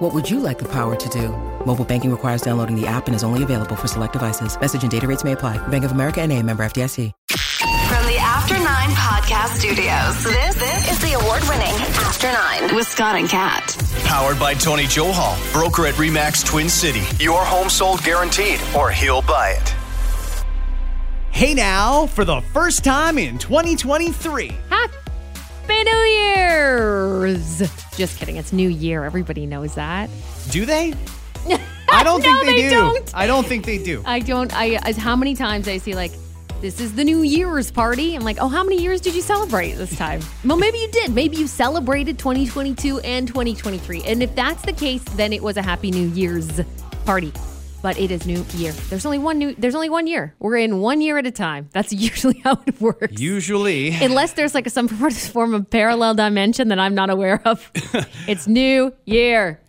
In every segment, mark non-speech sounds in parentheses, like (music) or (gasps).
What would you like the power to do? Mobile banking requires downloading the app and is only available for select devices. Message and data rates may apply. Bank of America and a member FDIC. From the After Nine Podcast Studios, this, this is the award winning After Nine with Scott and Kat. Powered by Tony Johal, broker at Remax Twin City. Your home sold guaranteed, or he'll buy it. Hey now, for the first time in 2023. Happy New Year's! Just kidding. It's New Year. Everybody knows that. Do they? (laughs) I don't No, think they, they do. don't. I don't think they do. I don't. I as how many times I see like. This is the New Year's party. I'm like, oh, how many years did you celebrate this time? Well, maybe you did. Maybe you celebrated 2022 and 2023. And if that's the case, then it was a Happy New Year's party. But it is New Year. There's only one new. There's only one year. We're in one year at a time. That's (laughs) usually how it works. Usually. Unless there's like some form of parallel dimension that I'm not aware of. (laughs) it's New Year.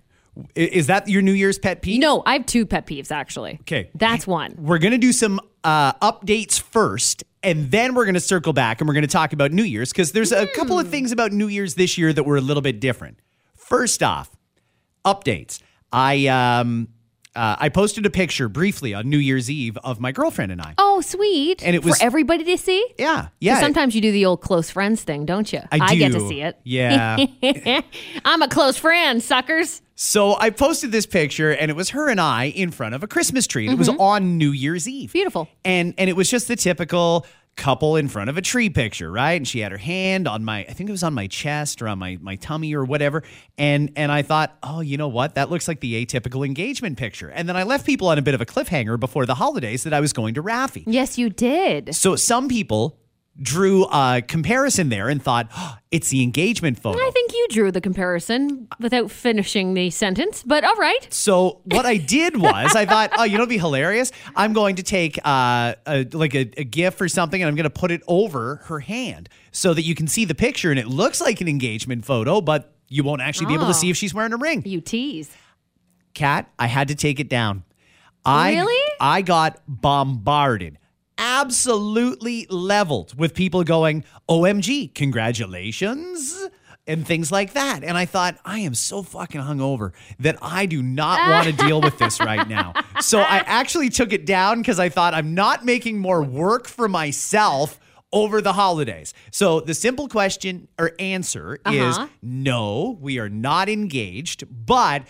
Is that your New Year's pet peeve? No, I have two pet peeves actually. Okay. That's one. We're going to do some uh, updates first, and then we're going to circle back and we're going to talk about New Year's because there's a couple Hmm. of things about New Year's this year that were a little bit different. First off, updates. I um uh, I posted a picture briefly on New Year's Eve of my girlfriend and I. Oh, sweet. And it was- for everybody to see. Yeah, yeah. Sometimes you do the old close friends thing, don't you? I get to see it. Yeah. (laughs) I'm a close friend, suckers. So I posted this picture, and it was her and I in front of a Christmas tree. and It was on New Year's Eve. Mm-hmm. Beautiful. And and it was just the typical couple in front of a tree picture, right? And she had her hand on my, I think it was on my chest or on my my tummy or whatever. And and I thought, oh, you know what? That looks like the atypical engagement picture. And then I left people on a bit of a cliffhanger before the holidays that I was going to Rafi. Yes, you did. So some people drew a comparison there and thought, oh, (gasps) it's the engagement photo. I think you drew the comparison without finishing the sentence, but all right. So what I did was I thought, oh, you know, what'd be hilarious. I'm going to take uh, a, like a, a GIF or something, and I'm going to put it over her hand so that you can see the picture, and it looks like an engagement photo, but you won't actually be able to Oh. see if she's wearing a ring. You tease. Kat, I had to take it down. I Really? I got bombarded. Absolutely leveled with people going, OMG, congratulations, and things like that. And I thought, I am so fucking hungover that I do not want to deal with this right now. (laughs) So I actually took it down because I thought I'm not making more work for myself over the holidays. So the simple question or answer is Uh-huh. no, we are not engaged, but,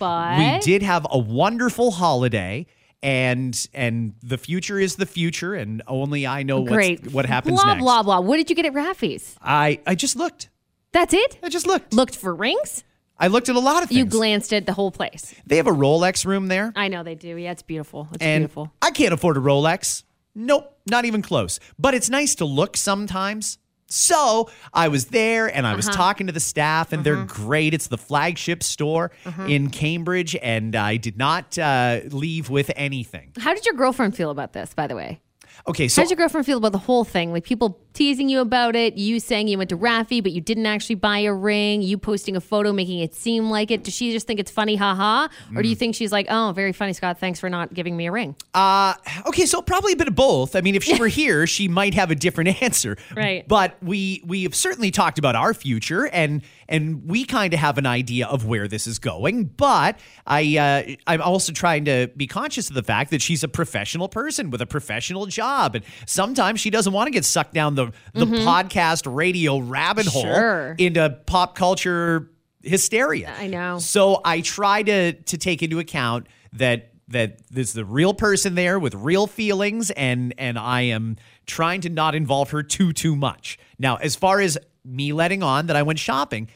we did have a wonderful holiday. And and the future is the future, and only I know Great. what happens blah, next. blah, blah. What did you get at Rafi's? I I just looked. That's it? I just looked. Looked for rings? I looked at a lot of things. You glanced at the whole place. they have a Rolex room there, I know they do. Yeah, it's beautiful. It's and beautiful. I can't afford a Rolex. Nope, not even close. But it's nice to look sometimes. So I was there and I Uh-huh. was talking to the staff, and they're great. It's the flagship store Uh-huh. in Cambridge, and I did not uh, leave with anything. How did your girlfriend feel about this, by the way? Okay, so How did your girlfriend feel about the whole thing? Like people teasing you about it, you saying you went to Rafi, but you didn't actually buy a ring, you posting a photo making it seem like it. Does she just think it's funny, haha? Or do Mm. you think she's like, oh, very funny, Scott, thanks for not giving me a ring? Uh, okay, so probably a bit of both. I mean, if she were (laughs) here, she might have a different (laughs) answer. Right. But we we have certainly talked about our future, and and we kind of have an idea of where this is going. But I uh, I'm also trying to be conscious of the fact that she's a professional person with a professional job, and sometimes she doesn't want to get sucked down the the podcast radio rabbit hole Mm-hmm. Sure. into pop culture hysteria. I know. So I try to to take into account that that there's the real person there with real feelings and and I am trying to not involve her too too much. Now, as far as me letting on that I went shopping,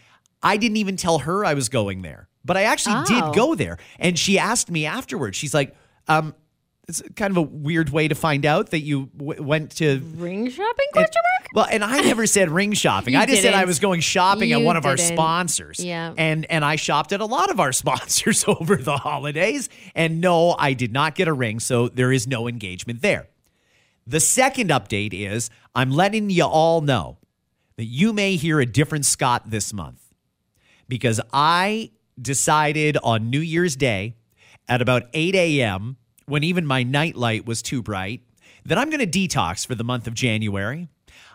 I didn't even tell her I was going there. But I actually Oh. did go there. And she asked me afterwards. She's like, um it's kind of a weird way to find out that you w- went to Ring shopping? Question mark? well, and I never said ring shopping. I just said I was going shopping at one of our didn't. sponsors. Yeah. And and I shopped at a lot of our (laughs) sponsors over the holidays. And no, I did not get a ring, so there is no engagement there. The second update is I'm letting you all know that you may hear a different Scott this month because I decided on New Year's Day at about 8 a.m., when even my nightlight was too bright, that I'm going to detox for the month of January.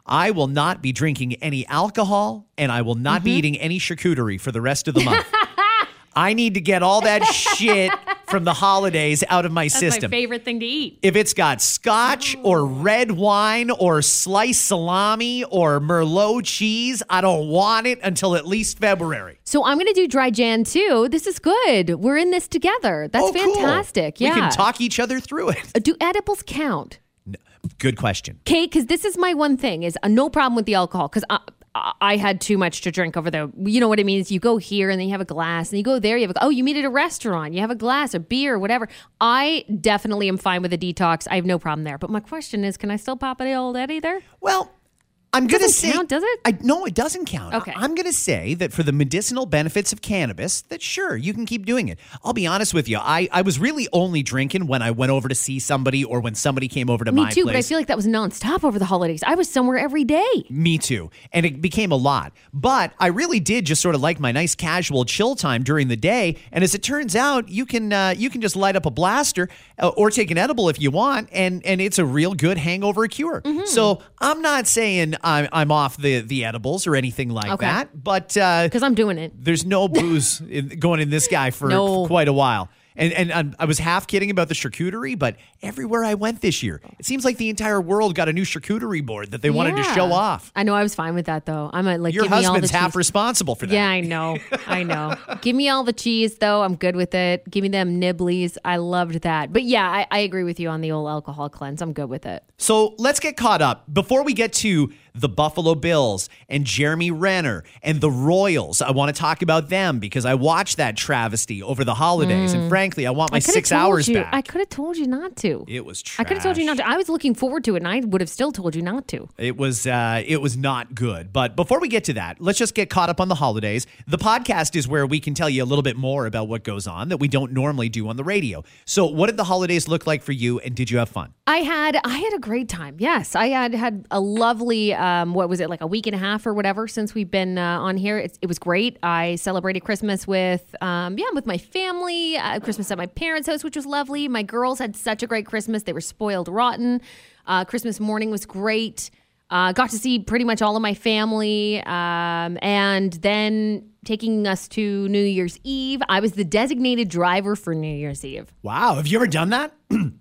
I will not be drinking any alcohol and I will not be mm-hmm. eating any charcuterie for the rest of the month. (laughs) I need to get all that shit (laughs) from the holidays out of my That's system my favorite thing to eat. if it's got scotch or red wine or sliced salami or merlot cheese, I don't want it until at least February. So I'm going to do dry Jan too. This is good. We're in this together. That's Oh, cool. fantastic. Yeah. We can talk each other through it. Do edibles count? Good question. Okay, because this is my one thing is uh, no problem with the alcohol because I, had too much to drink over there. You know what I mean? Is you go here and then you have a glass, and you go there, you have a, oh, you meet at a restaurant, you have a glass, a beer, whatever. I definitely am fine with a detox. I have no problem there. But my question is, can I still pop an old Eddie there? Well, I'm going to say count, does it? I no, it doesn't count. Okay. I'm going to say that for the medicinal benefits of cannabis, that sure you can keep doing it. I'll be honest with you. I I was really only drinking when I went over to see somebody or when somebody came over to Me my too, place. but I feel like that was nonstop over the holidays. I was somewhere every day. Me too. And it became a lot. But I really did just sort of like my nice casual chill time during the day. And as it turns out, you can uh, you can just light up a blaster uh, or take an edible if you want, and and it's a real good hangover cure. Mm-hmm. So I'm not saying I'm, I'm off the the edibles or anything like Okay. that, but uh, Because I'm doing it. there's no (laughs) booze in, going in this guy for, No. quite a while. And, and I'm- I was half kidding about the charcuterie, but everywhere I went this year, it seems like the entire world got a new charcuterie board that they wanted to show off. I know I was fine with that though. I'm a, like, Your give me all the husband's half cheese. responsible for that. Yeah, I know. I know. (laughs) Give me all the cheese, though. I'm good with it. Give me them nibblies. I loved that. But yeah, I, I agree with you on the old alcohol cleanse. I'm good with it. So let's get caught up. Before we get to the Buffalo Bills and Jeremy Renner and the Royals, I want to talk about them because I watched that travesty over the holidays. And frankly, I want my Mm. I six hours you, back. I could have told you not to. it was I could have told you not to. I was looking forward to it, and I would have still told you not to. It was uh, it was not good. But before we get to that, let's just get caught up on the holidays. The podcast is where we can tell you a little bit more about what goes on that we don't normally do on the radio. So, what did the holidays look like for you, and did you have fun? I had I had a great time. Yes, I had had a lovely um, what was it like a week and a half or whatever since we've been uh, on here. It, it was great. I celebrated Christmas with um, yeah with my family. Uh, Christmas at my parents' house, which was lovely. My girls had such a great Christmas. They were spoiled rotten. Uh, Christmas morning was great. Uh, got to see pretty much all of my family, um, and then taking us to New Year's Eve. I was the designated driver for New Year's Eve. Wow, have you ever done that? (clears throat)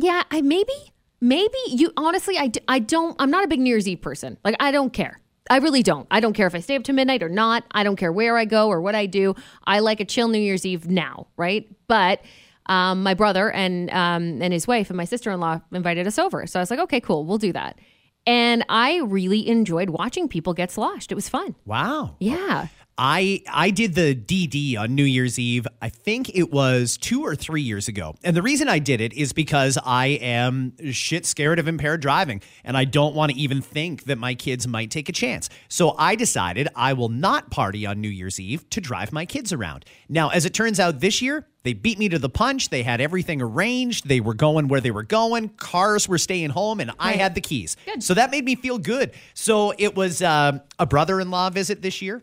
Yeah, I maybe, maybe you honestly, I, I don't, I'm not a big New Year's Eve person. Like, I don't care. I really don't. I don't care if I stay up to midnight or not. I don't care where I go or what I do. I like a chill New Year's Eve now, right? But um, my brother and um, and his wife and my sister in law invited us over, so I was like, okay, cool, we'll do that. And I really enjoyed watching people get sloshed. It was fun. Wow. Yeah. I I did the DD on New Year's Eve. I think it was two or three years ago. And the reason I did it is because I am shit scared of impaired driving, and I don't want to even think that my kids might take a chance. So I decided I will not party on New Year's Eve to drive my kids around. Now, as it turns out, this year they beat me to the punch. They had everything arranged. They were going where they were going. Cars were staying home, and I had the keys. So that made me feel good. So it was uh, a brother-in-law visit this year.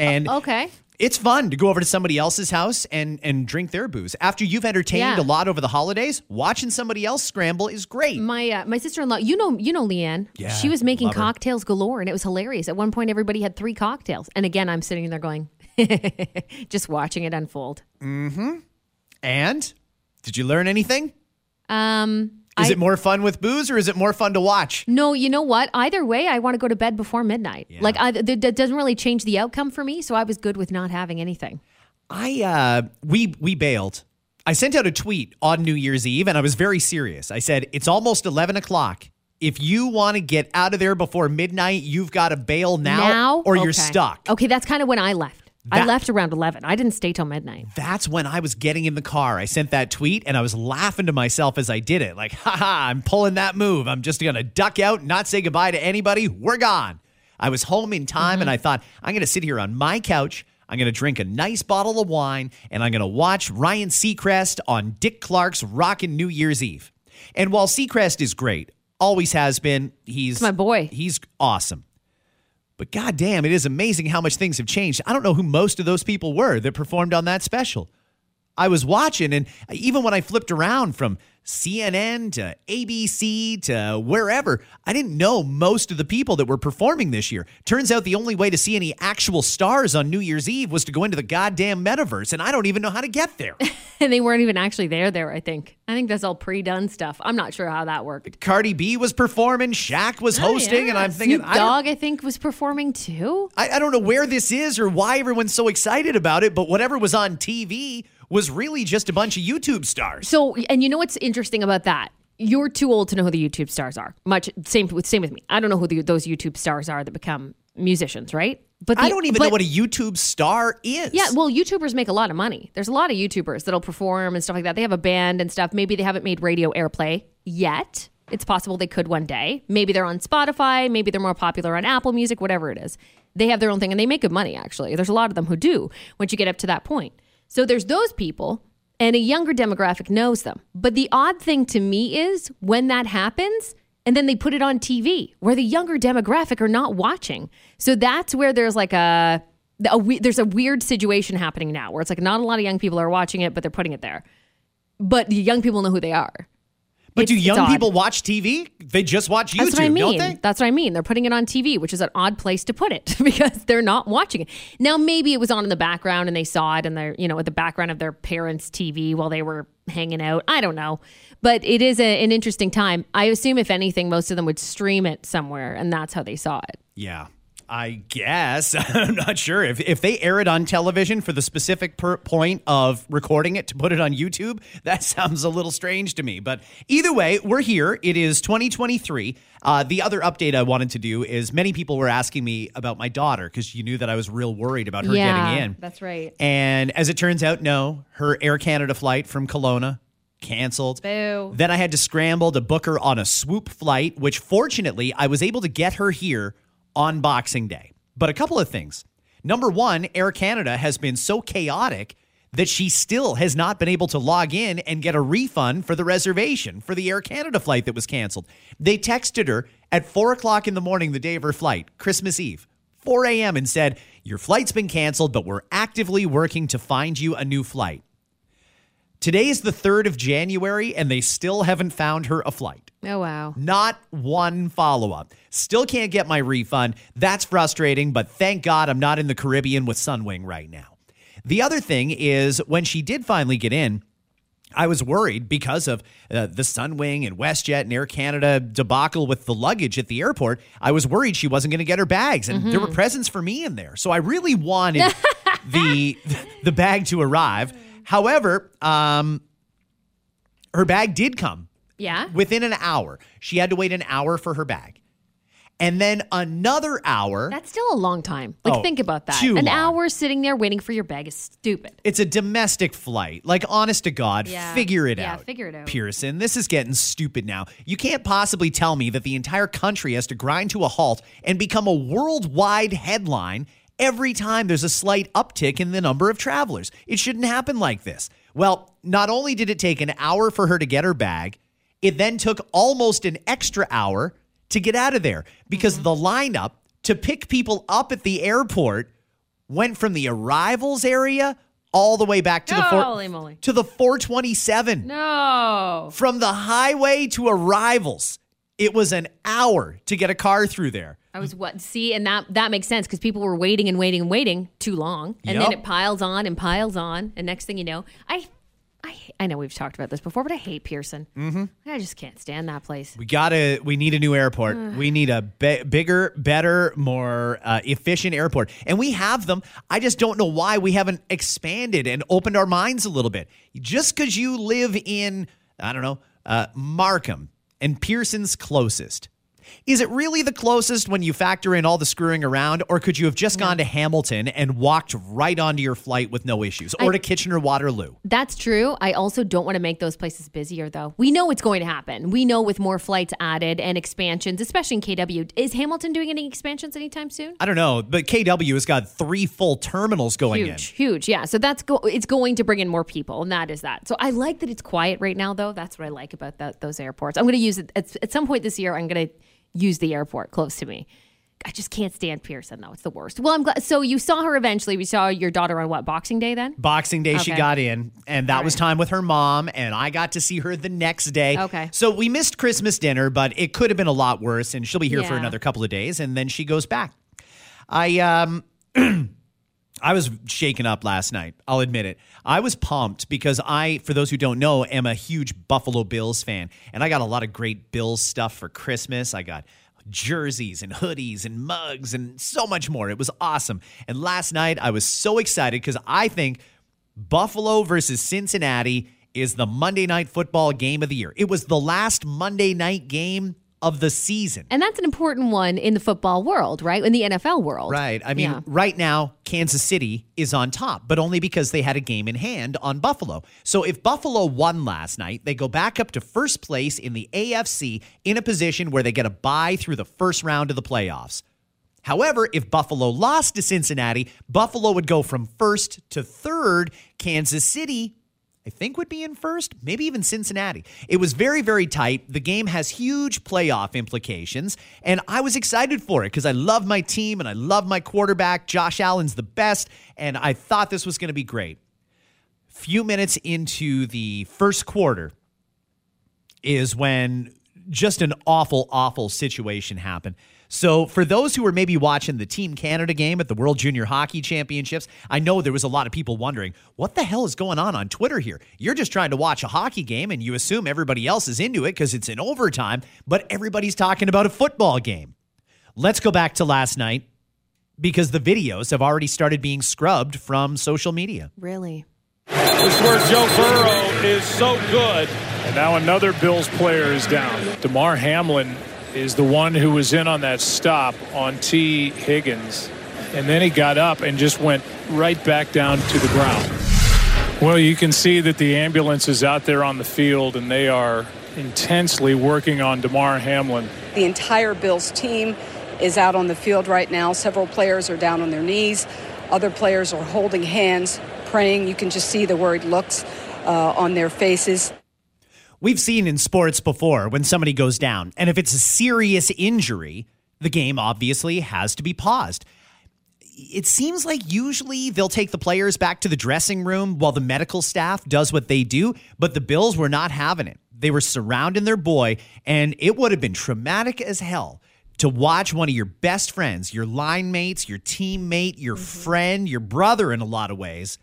And Okay. it's fun to go over to somebody else's house and and drink their booze. After you've entertained Yeah. a lot over the holidays, watching somebody else scramble is great. My uh, my sister in law, you know, you know Leanne. Yeah, she was making her. cocktails galore, and it was hilarious. At one point, everybody had three cocktails, and again, I'm sitting there going, (laughs) just watching it unfold. Mm-hmm. And did you learn anything? Um, Is I- it more fun with booze or is it more fun to watch? No, you know what? Either way, I want to go to bed before midnight. Like, I, that that doesn't really change the outcome for me. So I was good with not having anything. I uh we we bailed. I sent out a tweet on New Year's Eve and I was very serious. I said, it's almost eleven o'clock. If you want to get out of there before midnight, you've got to bail now, now? or you're stuck. Okay, that's kind of when I left. I left around eleven. I didn't stay till midnight. that's when I was getting in the car. I sent that tweet and I was laughing to myself as I did it. Like, (laughs) haha, I'm pulling that move. I'm just going to duck out, not say goodbye to anybody. We're gone. I was home in time and mm-hmm. I thought, I'm going to sit here on my couch. I'm going to drink a nice bottle of wine and I'm going to watch Ryan Seacrest on Dick Clark's Rockin' New Year's Eve. And while Seacrest is great, always has been. He's my boy. He's awesome. But goddamn, it is amazing how much things have changed. I don't know who most of those people were that performed on that special. I was watching, and even when I flipped around from CNN to ABC to wherever, I didn't know most of the people that were performing this year. Turns out the only way to see any actual stars on New Year's Eve was to go into the goddamn metaverse, and I don't even know how to get there. (laughs) and they weren't even actually there there, I think. I think that's all pre-done stuff. I'm not sure how that worked. Cardi B was performing, Shaq was oh, hosting, and I'm thinking, Snoop I I think, was performing too. I, I don't know where this is or why everyone's so excited about it, but whatever was on TV was really just a bunch of YouTube stars. So, and you know what's interesting about that? You're too old to know who the YouTube stars are. Much same with same with me. I don't know who the, those YouTube stars are that become musicians, right? But the- I don't even but- know what a YouTube star is. Yeah, well, YouTubers make a lot of money. There's a lot of YouTubers that'll perform and stuff like that. They have a band and stuff. Maybe they haven't made radio airplay yet. It's possible they could one day. Maybe they're on Spotify. Maybe they're more popular on Apple Music, whatever it is. They have their own thing and they make good money, actually. There's a lot of them who do once you get up to that point. So there's those people, and a younger demographic knows them. But the odd thing to me is when that happens, and then they put it on TV where the younger demographic are not watching. So that's where there's like a, a there's a weird situation happening now where it's like not a lot of young people are watching it, but they're putting it there. But the young people know who they are. But do it's- it's young people watch TV? They just watch YouTube, That's what I don't mean. they? That's what I mean. They're putting it on TV, which is an odd place to put it (laughs) because they're not watching it. Now, maybe it was on in the background and they saw it and they're, you know, at the background of their parents' TV while they were hanging out. I don't know. But it is a, an interesting time. I assume, if anything, most of them would stream it somewhere and that's how they saw it. Yeah. I guess. (laughs) I'm not sure. If, if they air it on television for the specific per point of recording it to put it on YouTube, that (laughs) sounds a little strange to me. But either way, we're here. It is 2023. Uh, the other update I wanted to do is many people were asking me about my daughter because you knew that I was real worried about her Yeah, getting in. that's right. And as it turns out, no, her Air Canada flight from Kelowna canceled. Boo. Then I had to scramble to book her on a swoop flight, which fortunately I was able to get her here on Boxing Day. But a couple of things. Number one, Air Canada has been so chaotic that she still has not been able to log in and get a refund for the reservation for the Air Canada flight that was canceled. They texted her at four o'clock in the morning the day of her flight, Christmas Eve. 4 a.m. and said, Your flight's been canceled, but we're actively working to find you a new flight. Today is the 3rd of January, and they still haven't found her a flight. Oh, wow. Not one follow up. Still can't get my refund. That's frustrating, but thank God I'm not in the Caribbean with Sunwing right now. The other thing is when she did finally get in, I was worried because of uh, the Sunwing and WestJet and Air Canada debacle with the luggage at the airport. I was worried she wasn't going to get her bags, and there were presents for me in there. So I really wanted (laughs) the the bag to arrive. However, um, her bag did come Yeah. within an hour. She had to wait an hour for her bag, and then another hour. That's still a long time. Like, Oh, think about that. An long. hour sitting there waiting for your bag is stupid. It's a domestic flight. Like, honest to God, Yeah. figure it Yeah, out. figure it out. Pearson, this is getting stupid now. You can't possibly tell me that the entire country has to grind to a halt and become a worldwide headline every time there's a slight uptick in the number of travelers. It shouldn't happen like this. Well, not only did it take an hour for her to get her bag, it then took almost an extra hour to get out of there because Mm-hmm. the lineup to pick people up at the airport went from the arrivals area all the way back to the four, to the 427 No. from the highway to arrivals it was an hour to get a car through there I was what see, and that that makes sense because people were waiting and waiting and waiting too long, and then it piles on and piles on, and next thing you know, I, I, I know we've talked about this before, but I hate Pearson. Mm-hmm. I just can't stand that place. we gotta we need a new airport. We need a be- bigger better more uh, efficient airport. And we have them. I just don't know why we haven't expanded and opened our minds a little bit. Just because you live in i don't know uh, markham and pearson's closest Is it really the closest when you factor in all the screwing around, or could you have just gone to Hamilton and walked right onto your flight with no issues, or I- to Kitchener Waterloo? That's true. I also don't want to make those places busier, though. We know it's going to happen. We know with more flights added and expansions, especially in KW. Is Hamilton doing any expansions anytime soon? I don't know, but KW has got three full terminals going Huge, huge, yeah. So that's go- it's going to bring in more people, and that is that. So I like that it's quiet right now, though. That's what I like about that, those airports. I'm going to use it at, at some point this year. I'm going to use the airport close to me. I just can't stand Pearson though. It's the worst. Well, I'm glad. So you saw her eventually. We saw your daughter on what Boxing Day then? Boxing Day, she got in, and that was time with her mom, and I got to see her the next day. Okay. So we missed Christmas dinner, but it could have been a lot worse, and she'll be here for another couple of days, and then she goes back. I um. (clears throat) I was shaken up last night. I'll admit it. I was pumped because I, for those who don't know, am a huge Buffalo Bills fan. And I got a lot of great Bills stuff for Christmas. I got jerseys and hoodies and mugs and so much more. It was awesome. And last night I was so excited because I think Buffalo versus Cincinnati is the Monday night football game of the year. It was the last Monday night game of the season. And that's an important one in the football world, right? In the NFL world. Right. I mean, Yeah. right now, Kansas City is on top, but only because they had a game in hand on Buffalo. So if Buffalo won last night, they go back up to first place in the AFC in a position where they get a bye through the first round of the playoffs. However, if Buffalo lost to Cincinnati, Buffalo would go from first to third. Kansas City, I think, would be in first, maybe even Cincinnati. It was very, very tight. The game has huge playoff implications, and I was excited for it because I love my team and I love my quarterback. Josh Allen's the best, and I thought this was going to be great. Few minutes into the first quarter is when just an awful, awful situation happened. So, for those who were maybe watching the Team Canada game at the World Junior Hockey Championships, I know there was a lot of people wondering, what the hell is going on on Twitter here? You're just trying to watch a hockey game and you assume everybody else is into it because it's in overtime, but everybody's talking about a football game. Let's go back to last night because the videos have already started being scrubbed from social media. Really? This is where Joe Burrow is so good. And now another Bills player is down. Damar Hamlin is the one who was in on that stop on Tee Higgins. And then he got up and just went right back down to the ground. Well, you can see that the ambulance is out there on the field and they are intensely working on Damar Hamlin. The entire Bills team is out on the field right now. Several players are down on their knees. Other players are holding hands, praying. You can just see the worried looks uh, on their faces. We've seen in sports before when somebody goes down, and if it's a serious injury, the game obviously has to be paused. It seems like usually they'll take the players back to the dressing room while the medical staff does what they do, but the Bills were not having it. They were surrounding their boy, and it would have been traumatic as hell to watch one of your best friends, your line mates, your teammate, your mm-hmm. friend, your brother in a lot of ways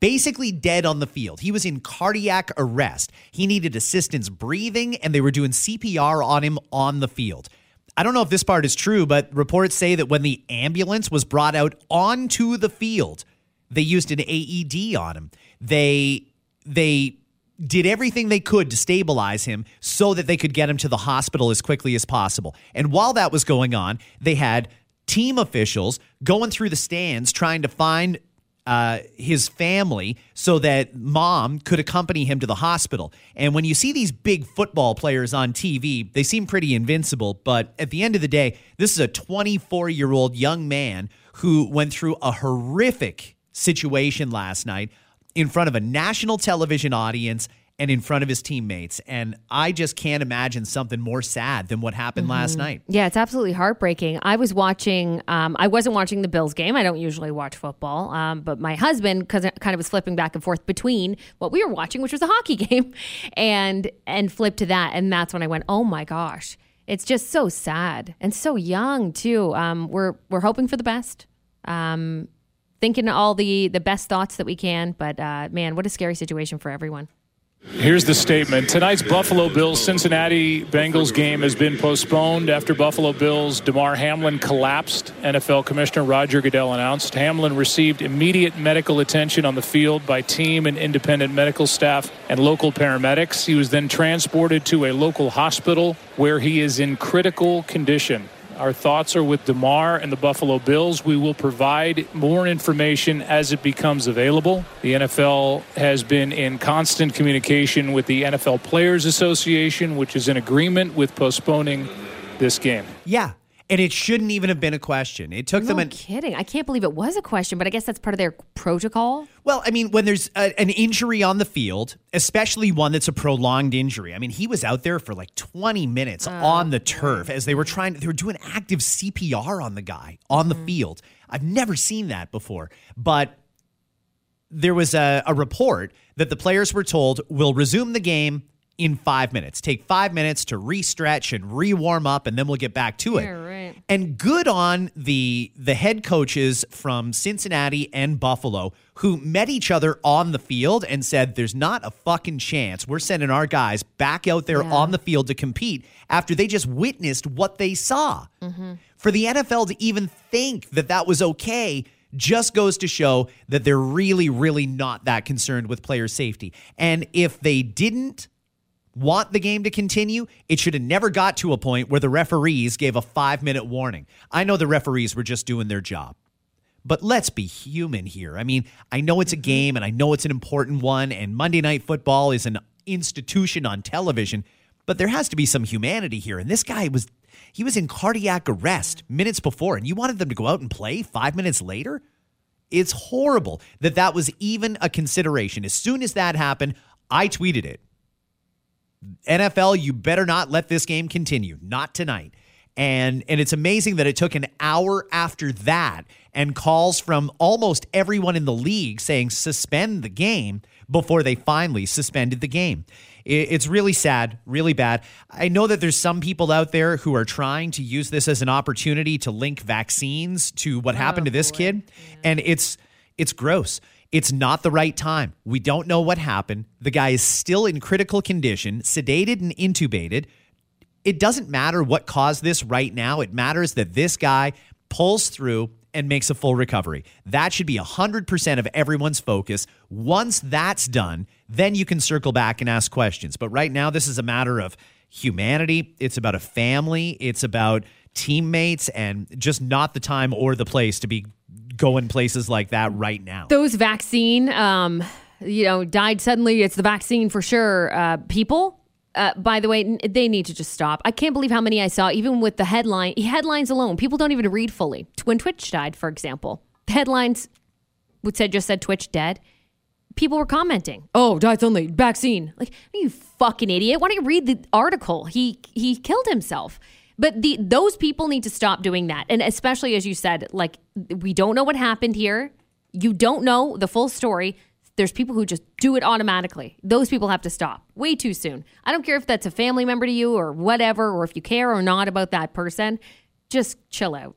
basically dead on the field. He was in cardiac arrest. He needed assistance breathing, and they were doing CPR on him on the field. I don't know if this part is true, but reports say that when the ambulance was brought out onto the field, they used an AED on him. They they did everything they could to stabilize him so that they could get him to the hospital as quickly as possible. And while that was going on, they had team officials going through the stands trying to find uh, his family so that mom could accompany him to the hospital. And when you see these big football players on TV, they seem pretty invincible. But at the end of the day, this is a 24 year old young man who went through a horrific situation last night in front of a national television audience and in front of his teammates. And I just can't imagine something more sad than what happened last night. Yeah, it's absolutely heartbreaking. I was watching. Um, I wasn't watching the Bills game. I don't usually watch football, um, but my husband, kind of was flipping back and forth between what we were watching, which was a hockey (laughs) game, and and flipped to that, and that's when I went, "Oh my gosh!" It's just so sad and so young too. Um, we're we're hoping for the best, um, thinking all the the best thoughts that we can, but uh, man, what a scary situation for everyone. Here's the statement. Tonight's Buffalo Bills Cincinnati Bengals game has been postponed after Buffalo Bills Damar Hamlin collapsed. NFL Commissioner Roger Goodell announced Hamlin received immediate medical attention on the field by team and independent medical staff and local paramedics. He was then transported to a local hospital where he is in critical condition. Our thoughts are with Damar and the Buffalo Bills. We will provide more information as it becomes available. The NFL has been in constant communication with the NFL Players Association, which is in agreement with postponing this game. Yeah. And it shouldn't even have been a question. It took No them an kidding. I can't believe it was a question, but I guess that's part of their protocol. Well, I mean, when there's a, an injury on the field, especially one that's a prolonged injury. I mean, he was out there for like 20 minutes oh, on the turf as they were trying they were doing active CPR on the guy on the mm. field. I've never seen that before. But there was a, a report that the players were told will resume the game in five minutes. Take five minutes to re-stretch and re-warm up, and then we'll get back to it. Yeah, right. And good on the the head coaches from Cincinnati and Buffalo who met each other on the field and said, "There's not a fucking chance we're sending our guys back out there Yeah. on the field to compete after they just witnessed what they saw." mm-hmm. For the NFL to even think that that was okay just goes to show that they're really, really not that concerned with player safety. And if they didn't want the game to continue, it should have never got to a point where the referees gave a five minute warning. I know the referees were just doing their job. But let's be human here. I mean, I know it's a mm-hmm. game and I know it's an important one, and Monday Night Football is an institution on television, but there has to be some humanity here. And this guy was, he was in cardiac arrest minutes before, and you wanted them to go out and play five minutes later? It's horrible that that was even a consideration. As soon as that happened, I tweeted it. NFL, you better not let this game continue. Not tonight. And and it's amazing that it took an hour after that and calls from almost everyone in the league saying suspend the game before they finally suspended the game. It's really sad, really bad. I know that there's some people out there who are trying to use this as an opportunity to link vaccines to what happened oh, to this kid, and it's it's gross. It's not the right time. We don't know what happened. The guy is still in critical condition, sedated and intubated. It doesn't matter what caused this right now. It matters that this guy pulls through and makes a full recovery. That should be 100% of everyone's focus. Once that's done, then you can circle back and ask questions. But right now, this is a matter of humanity. It's about a family. It's about teammates and just not the time or the place to be going places like that right now. Those vaccine, um, you know, died suddenly. It's the vaccine for sure. Uh, people. Uh, by the way, they need to just stop. I can't believe how many I saw, even with the headline headlines alone. People don't even read fully. When Twitch died, for example, the headlines would said just said Twitch dead. People were commenting, "Oh, died suddenly, vaccine." Like, you fucking idiot! Why don't you read the article? He he killed himself. But the those people need to stop doing that, and especially as you said, like we don't know what happened here. You don't know the full story. There's people who just do it automatically. Those people have to stop way too soon. I don't care if that's a family member to you or whatever, or if you care or not about that person. Just chill out.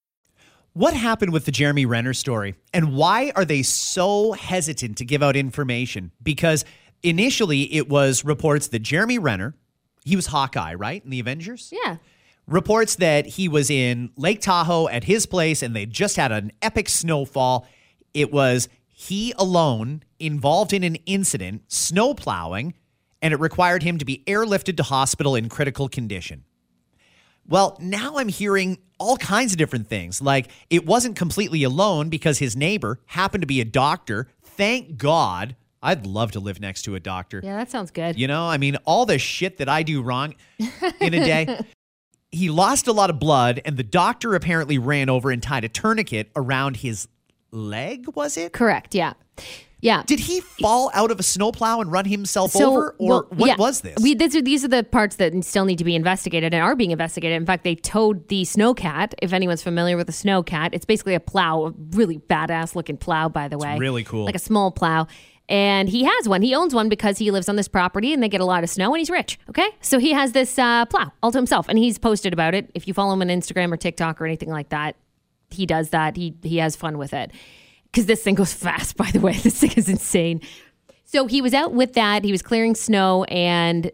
What happened with the Jeremy Renner story? And why are they so hesitant to give out information? Because initially it was reports that Jeremy Renner, he was Hawkeye, right? In the Avengers? Yeah. Reports that he was in Lake Tahoe at his place and they just had an epic snowfall. It was he alone involved in an incident, snow plowing, and it required him to be airlifted to hospital in critical condition. Well, now I'm hearing all kinds of different things. Like it wasn't completely alone because his neighbor happened to be a doctor. Thank God. I'd love to live next to a doctor. Yeah, that sounds good. You know, I mean, all the shit that I do wrong in a day. (laughs) he lost a lot of blood, and the doctor apparently ran over and tied a tourniquet around his leg, was it? Correct. Yeah. Yeah. Did he fall out of a snowplow and run himself So, over? Or well, what yeah. was this? We, these, are, these are the parts that still need to be investigated and are being investigated. In fact, they towed the snowcat. If anyone's familiar with a snowcat, it's basically a plow, a really badass looking plow, by the way. really cool. Like a small plow. And he has one. He owns one because he lives on this property and they get a lot of snow and he's rich. Okay. So he has this uh, plow all to himself and he's posted about it. If you follow him on Instagram or TikTok or anything like that, he does that. He, he has fun with it. Because this thing goes fast, by the way. (laughs) This thing is insane. So he was out with that. He was clearing snow, and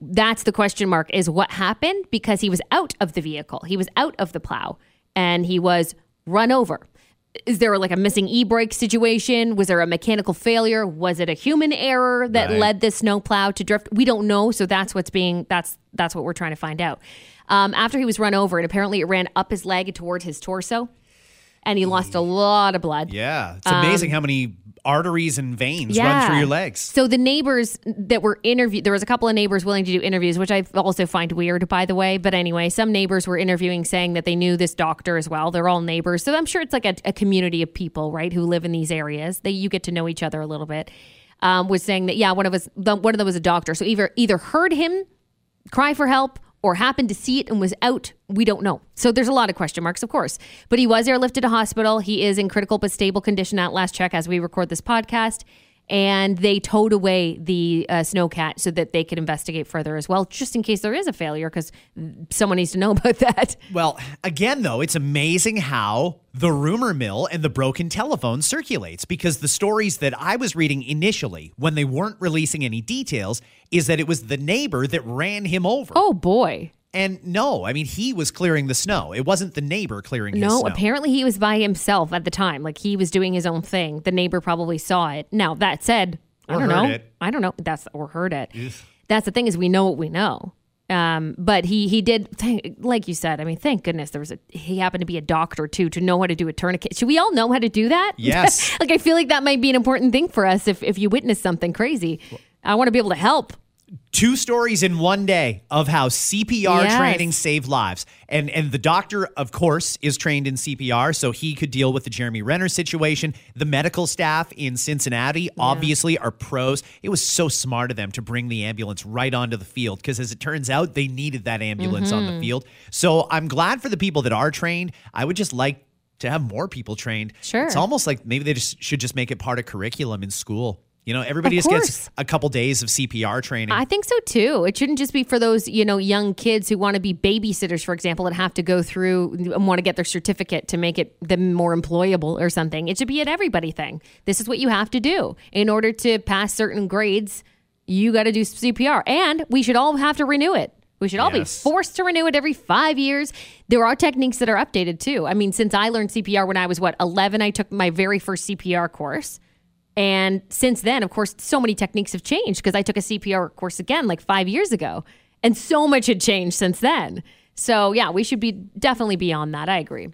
that's the question mark is what happened because he was out of the vehicle. He was out of the plow and he was run over. Is there like a missing e brake situation? Was there a mechanical failure? Was it a human error that Right. led the snow plow to drift? We don't know. So that's what's being that's that's what we're trying to find out. Um, after he was run over, and apparently it ran up his leg toward his torso, and he lost a lot of blood. yeah. It's amazing how many arteries and veins run through your legs. So the neighbors that were interviewed, there was a couple of neighbors willing to do interviews, which I also find weird, by the way. But anyway, some neighbors were interviewing saying that they knew this doctor as well. They're all neighbors, so I'm sure it's like a, a community of people, right, who live in these areas. That you get to know each other a little bit. Um, was saying that yeah, one of us, the, one of them was a doctor, so either either heard him cry for help or happened to see it and was out. We don't know. So there's a lot of question marks, of course. But he was airlifted to hospital. He is in critical but stable condition at last check as we record this podcast. And they towed away the uh, snowcat so that they could investigate further as well, just in case there is a failure, because someone needs to know (laughs) about that. Well, again, though, it's amazing how the rumor mill and the broken telephone circulates because the stories that I was reading initially, when they weren't releasing any details, is that it was the neighbor that ran him over. Oh boy. And no, I mean, he was clearing the snow. It wasn't the neighbor clearing his snow. No, snow. apparently he was by himself at the time. Like he was doing his own thing. The neighbor probably saw it. Now that said, I don't know. it. I don't know. That's or heard it. That's the thing is we know what we know. Um, but he he did like you said. I mean, thank goodness there was a he happened to be a doctor too to know how to do a tourniquet. Should we all know how to do that? (laughs) Yes. like I feel like that might be an important thing for us if if you witness something crazy. I want to be able to help. Two stories in one day of how CPR Yes. training saved lives. And and the doctor, of course, is trained in CPR, so he could deal with the Jeremy Renner situation. The medical staff in Cincinnati obviously are pros. It was so smart of them to bring the ambulance right onto the field because as it turns out, they needed that ambulance on Mm-hmm. the field. So I'm glad for the people that are trained. I would just like to have more people trained. Sure. It's almost like maybe they just should just make it part of curriculum in school. You know, everybody Of just course. gets a couple days of CPR training. I think so too. It shouldn't just be for those, you know, young kids who want to be babysitters, for example, that have to go through and want to get their certificate to make it them more employable or something. It should be an everybody thing. This is what you have to do in order to pass certain grades. You got to do CPR, and we should all have to renew it. We should all be forced to renew it every five years. There are techniques that are updated too. I mean, since I learned CPR when I was what eleven, I took my very first CPR course. And since then, of course, so many techniques have changed because I took a CPR course again like five years ago. And so much had changed since then. So, yeah, we should be definitely beyond that. I agree.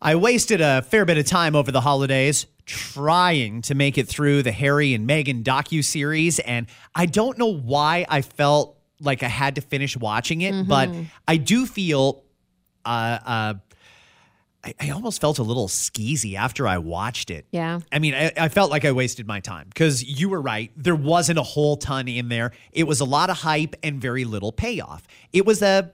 I wasted a fair bit of time over the holidays trying to make it through the Harry and Meghan docu series, and I don't know why I felt like I had to finish watching it, but I do feel. Uh, uh, I, I almost felt a little skeezy after I watched it. Yeah. I mean, I, I felt like I wasted my time because you were right. There wasn't a whole ton in there. It was a lot of hype and very little payoff. It was a,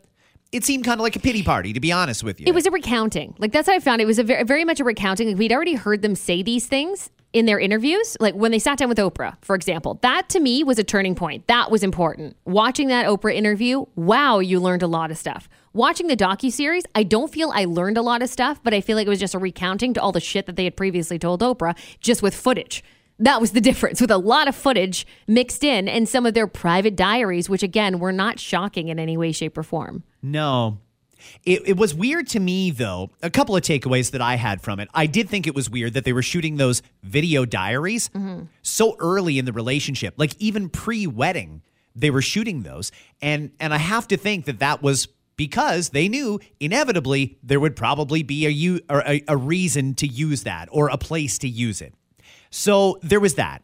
it seemed kind of like a pity party, to be honest with you. It was a recounting. Like, that's how I found it. It was a very, very much a recounting. Like, we'd already heard them say these things in their interviews. Like, when they sat down with Oprah, for example, that to me was a turning point. That was important. Watching that Oprah interview, wow, you learned a lot of stuff. Watching the docu-series, I don't feel I learned a lot of stuff, but I feel like it was just a recounting to all the shit that they had previously told Oprah, just with footage. That was the (laughs) difference with a lot of footage mixed in and some of their private diaries, which again were not shocking in any way, shape, or form. No. It, it was weird to me, though. A couple of takeaways that I had from it. I did think it was weird that they were shooting those video diaries mm-hmm. so early in the relationship, like even pre-wedding, they were shooting those, and and I have to think that that was because they knew inevitably there would probably be a u- or a, a reason to use that or a place to use it. So there was that.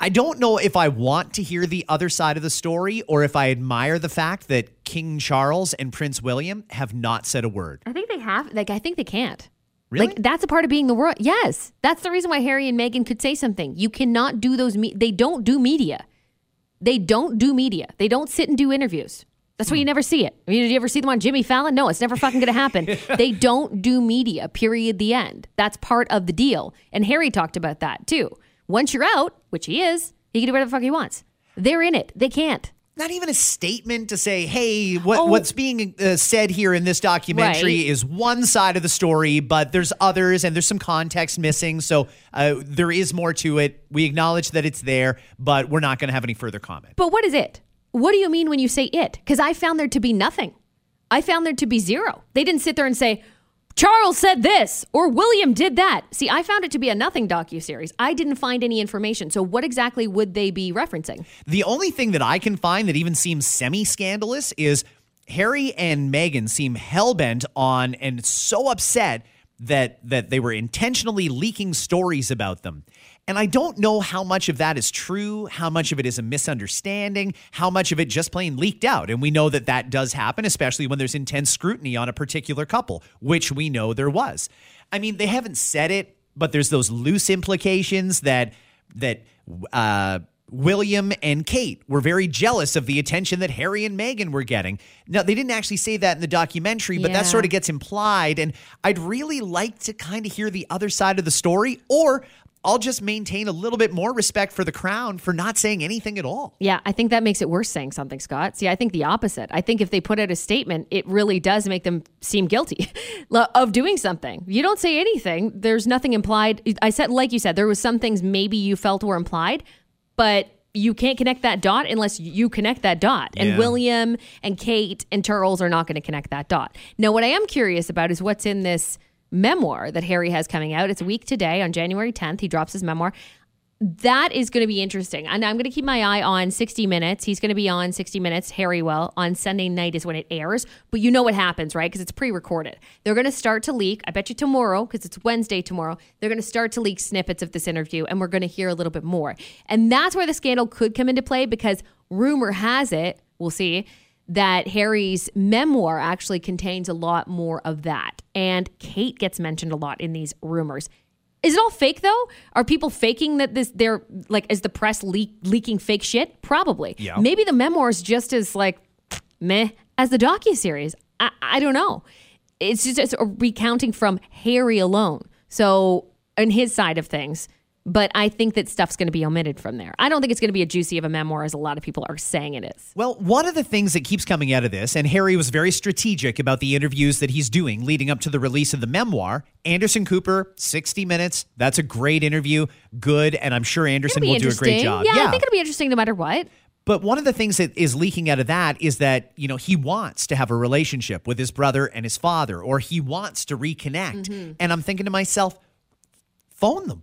I don't know if I want to hear the other side of the story or if I admire the fact that King Charles and Prince William have not said a word. I think they have. Like, I think they can't. Really? Like that's a part of being the world. Yes, that's the reason why Harry and Meghan could say something. You cannot do those. Me- they don't do media. They don't do media. They don't sit and do interviews. That's why you never see it. I mean, did you ever see them on Jimmy Fallon? No, it's never fucking going to happen. (laughs) they don't do media. Period. The end. That's part of the deal. And Harry talked about that too. Once you're out, which he is, he can do whatever the fuck he wants. They're in it. They can't. not even a statement to say, "Hey, what, Oh. what's being uh, said here in this documentary Right. is one side of the story, but there's others, and there's some context missing. So uh, there is more to it. We acknowledge that it's there, but we're not going to have any further comment." But what is it? What do you mean when you say it? Because I found there to be nothing. I found there to be zero. They didn't sit there and say, Charles said this or William did that. See, I found it to be a nothing docuseries. I didn't find any information. So what exactly would they be referencing? The only thing that I can find that even seems semi scandalous is Harry and Meghan seem hell bent on and so upset that that they were intentionally leaking stories about them. And I don't know how much of that is true, how much of it is a misunderstanding, how much of it just plain leaked out. And we know that that does happen, especially when there's intense scrutiny on a particular couple, which we know there was. I mean, they haven't said it, but there's those loose implications that that uh, William and Kate were very jealous of the attention that Harry and Meghan were getting. Now, they didn't actually say that in the documentary, but Yeah. that sort of gets implied. And I'd really like to kind of hear the other side of the story, or I'll just maintain a little bit more respect for the crown for not saying anything at all. Yeah, I think that makes it worse saying something, Scott. See, I think the opposite. I think if they put out a statement, it really does make them seem guilty (laughs) of doing something. You don't say anything, there's nothing implied. I said, like you said, there was some things maybe you felt were implied, but you can't connect that dot unless you connect that dot. And Yeah. William and Kate and Charles are not going to connect that dot. Now, what I am curious about is what's in this memoir that Harry has coming out. It's a week today on January 10th. He drops his memoir that is going to be interesting. And I'm going to keep my eye on 60 Minutes. He's going to be on 60 Minutes, Harry will, on Sunday night is when it airs. But you know what happens, right? Because it's pre recorded. They're going to start to leak, I bet you tomorrow, because it's Wednesday tomorrow, they're going to start to leak snippets of this interview and we're going to hear a little bit more. And that's where the scandal could come into play because rumor has it, we'll see, that Harry's memoir actually contains a lot more of that. And Kate gets mentioned a lot in these rumors. Is it all fake though? Are people faking that this they're like is the press leak, leaking fake shit? Probably. Yeah. Maybe the memoirs just as like meh as the docu series. I, I don't know. It's just it's a recounting from Harry alone. So on his side of things. But I think that stuff's going to be omitted from there. I don't think it's going to be a juicy of a memoir as a lot of people are saying it is. Well, one of the things that keeps coming out of this, and Harry was very strategic about the interviews that he's doing leading up to the release of the memoir. Anderson Cooper, 60 minutes. That's a great interview. Good. And I'm sure Anderson It'll do a great job. Yeah, I think it'll be interesting no matter what. But one of the things that is leaking out of that is that, you know, he wants to have a relationship with his brother and his father, or he wants to reconnect. Mm-hmm. And I'm thinking to myself, phone them.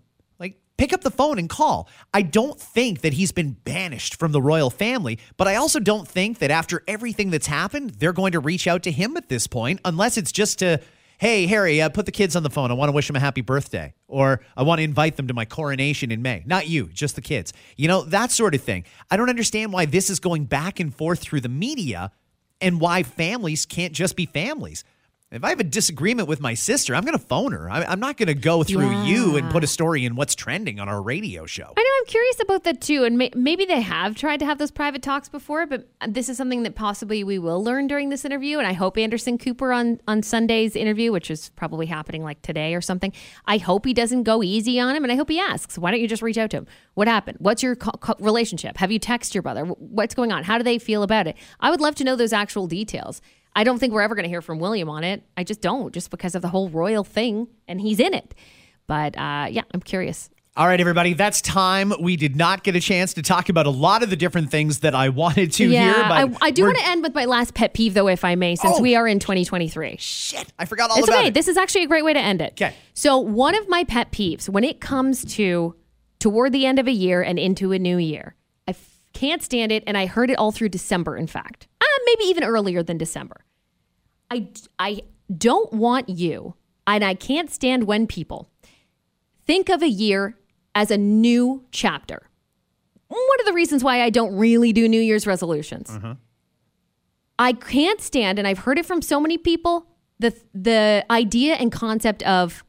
Pick up the phone and call. I don't think that he's been banished from the royal family, but I also don't think that after everything that's happened, they're going to reach out to him at this point, unless it's just to, hey, Harry, uh, put the kids on the phone. I want to wish them a happy birthday. Or I want to invite them to my coronation in May. Not you, just the kids. You know, that sort of thing. I don't understand why this is going back and forth through the media and why families can't just be families. If I have a disagreement with my sister, I'm going to phone her. I, I'm not going to go through you and put a story in what's trending on our radio show. I know I'm curious about that too, and may- maybe they have tried to have those private talks before, but this is something that possibly we will learn during this interview. And I hope Anderson Cooper on on Sunday's interview, which is probably happening like today or something. I hope he doesn't go easy on him, and I hope he asks, "Why don't you just reach out to him? What happened? What's your co- co- relationship? Have you texted your brother? What's going on? How do they feel about it? I would love to know those actual details." I don't think we're ever going to hear from William on it. I just don't, just because of the whole royal thing, and he's in it. But uh, yeah, I'm curious. All right, everybody, that's time. We did not get a chance to talk about a lot of the different things that I wanted to yeah, here. But I, I do want to end with my last pet peeve, though, if I may, since Oh. we are in 2023. Shit, I forgot all It's about okay. it. This is actually a great way to end it. 'Kay. So, one of my pet peeves when it comes to toward the end of a year and into a new year, can't stand it, and I heard it all through December. In fact, uh, maybe even earlier than December. I I don't want you, and I can't stand when people think of a year as a new chapter. One of the reasons why I don't really do New Year's resolutions. I can't stand, and I've heard it from so many people, the the idea and concept of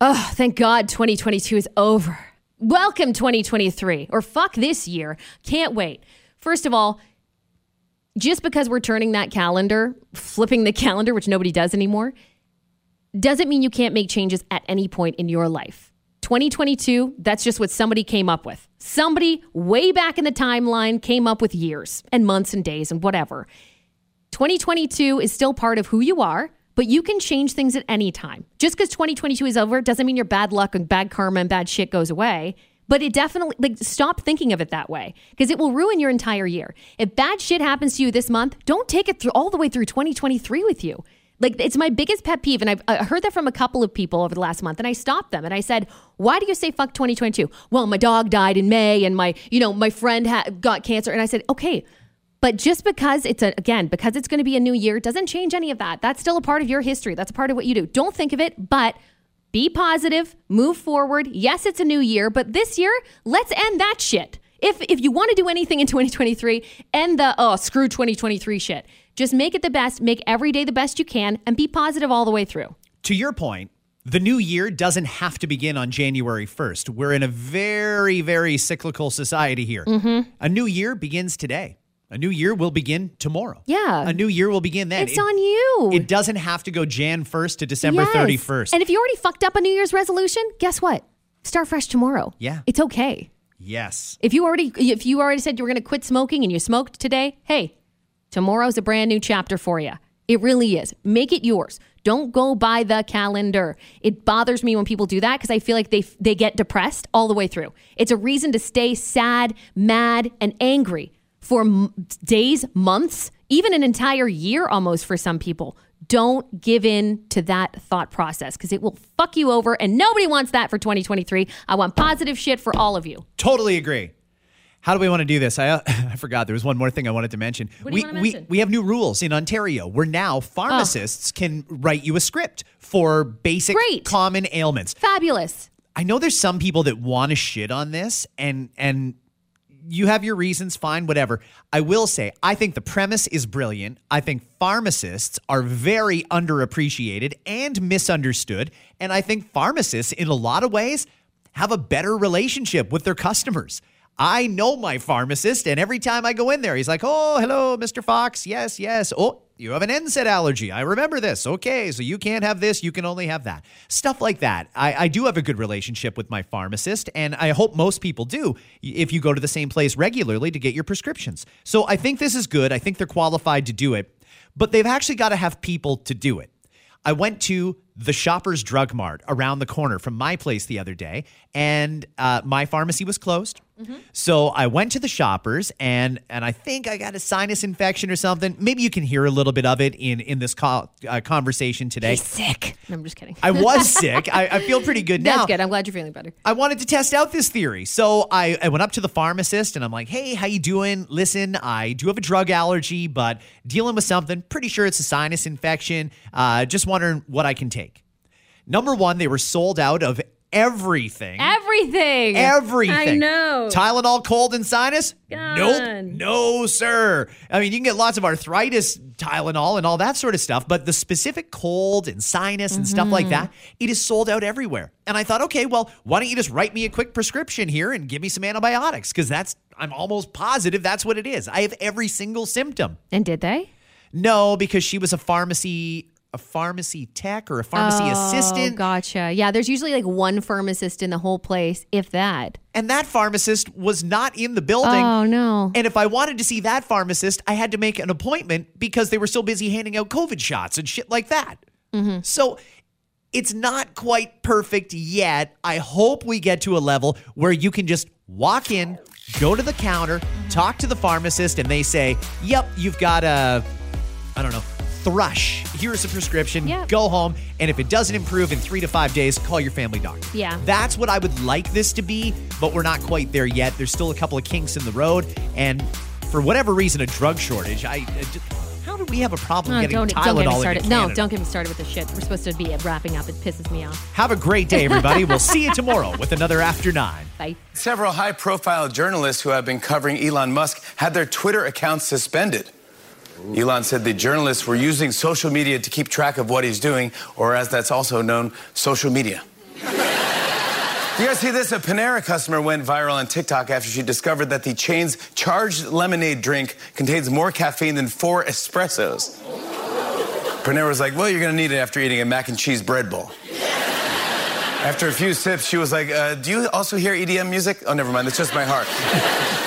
Oh, thank God 2022 is over. Welcome 2023, or fuck this year. Can't wait. First of all, just because we're turning that calendar, flipping the (laughs) calendar, which nobody does anymore, doesn't mean you can't make changes at any point in your life. 2022, that's just what somebody came up with. Somebody way back in the timeline came up with years and months and days and whatever. 2022 is still part of who you are, but you can change things at any time. Just because 2022 is over doesn't mean your bad luck and bad karma and bad shit goes away. But it definitely, like, stop thinking of it that way because it will ruin your entire year. If bad shit happens to you this month, don't take it through all the way through 2023 with you. Like, it's my biggest pet peeve. And I've I heard that from a couple of people over the last month. And I stopped them and I said, Why do you say fuck 2022? Well, my dog died in May and my, you know, my friend ha- got cancer. And I said, Okay, but just because it's a, again, because it's going to be a new year doesn't change any of that. That's still a part of your history. That's a part of what you do. Don't think of it, but be positive, move forward. Yes, it's a new year, but this year, let's end that shit. If if you want to do anything in 2023, end the oh, screw 2023 shit. Just make it the best, make every day the best you can and be positive all the way through. To your point, the new year doesn't have to begin on January 1st. We're in a very, very cyclical society here. Mm-hmm. A new year begins today. A new year will begin tomorrow. Yeah. A new year will begin then. It's It- on you. It doesn't have to go Jan 1st to December Yes. 31st. And if you already fucked up a New Year's resolution, guess what? Start fresh tomorrow. Yeah. It's okay. yes. If you already if you already said you were going to quit smoking and you smoked today, hey, tomorrow's a brand new chapter for you. It really is. Make it yours. Don't go by the calendar. It bothers me when people do that because I feel like they they get depressed all the way through. It's a reason to stay sad, mad, and angry for m- days, months, even an entire year almost for some people. Don't give in to that thought process because it will fuck you over and nobody wants that for 2023. I want positive shit for all of you. Totally agree. How do we want to do this? I uh, (laughs) I forgot there was one more thing I wanted to mention. What we you we mention? we have new rules in Ontario where now pharmacists can write you a script for basic Great. common ailments. Fabulous. I know there's some people that want to shit on this and and you have your reasons, fine, whatever. I will say, I think the premise is brilliant. I think pharmacists are very underappreciated and misunderstood. And I think pharmacists, in a lot of ways, have a better relationship with their customers. I know my pharmacist, and every time I go in there, he's like, Oh, hello, Mr. Fox. Yes, yes. Oh, you have an NSAID allergy. I remember this. Okay, so you can't have this. You can only have that. Stuff like that. I, I do have a good relationship with my pharmacist, and I hope most people do if you go to the same place regularly to get your prescriptions. So I think this is good. I think they're qualified to do it, but they've actually got to have people to do it. I went to the Shoppers Drug Mart around the corner from my place the other day, and uh, my pharmacy was closed. So I went to the Shoppers, and and I think I got a sinus infection or something. Maybe you can hear a little bit of it in in this co- uh, conversation today. He's sick. No, I'm just kidding. I was (laughs) sick. I, I feel pretty good now. That's good. I'm glad you're feeling better. I wanted to test out this theory. So I, I went up to the pharmacist and I'm like, hey, how you doing? Listen, I do have a drug allergy, but dealing with something. Pretty sure it's a sinus infection. Uh, just wondering what I can take. Number one, they were sold out of everything. Everything. Everything. I know. Tylenol, cold and sinus? Gone. Nope. No, sir. I mean, you can get lots of arthritis Tylenol and all that sort of stuff, but the specific cold and sinus and stuff Mm-hmm. like that, it is sold out everywhere. And I thought, okay, well, why don't you just write me a quick prescription here and give me some antibiotics? Because that's, I'm almost positive that's what it is. I have every single symptom. and did they? No, because she was a pharmacy. A pharmacy tech or a pharmacy Oh, assistant. gotcha. Yeah, there's usually like one pharmacist in the whole place, if that. And that pharmacist was not in the building. Oh, no. And if I wanted to see that pharmacist, I had to make an appointment because they were so busy handing out COVID shots and shit like that. Mm-hmm. So it's not quite perfect yet. I hope we get to a level where you can just walk in, go to the counter, talk to the pharmacist, and they say, Yep, you've got a, I don't know, thrush. Here's a prescription. Yep. Go home. And if it doesn't improve in three to five days, call your family doctor. Yeah. That's what I would like this to be, but we're not quite there yet. There's still a couple of kinks in the road. And for whatever reason, a drug shortage. I, uh, I how do we have a problem Oh, getting don't, Tylenol don't get me into started. No, don't get me started with this shit. We're supposed to be wrapping up. It pisses me off. Have a great day, everybody. (laughs) we'll see you tomorrow with another After Nine. Bye. Several high profile journalists who have been covering Elon Musk had their Twitter accounts suspended. Elon said the journalists were using social media to keep track of what he's doing, or as that's also known, social media. You guys see this? A Panera customer went viral on TikTok after she discovered that the chain's charged lemonade drink contains more caffeine than four espressos. Panera was like, well, you're going to need it after eating a mac and cheese bread bowl. After a few sips, she was like, uh, do you also hear EDM music? Oh, never mind. It's just my heart.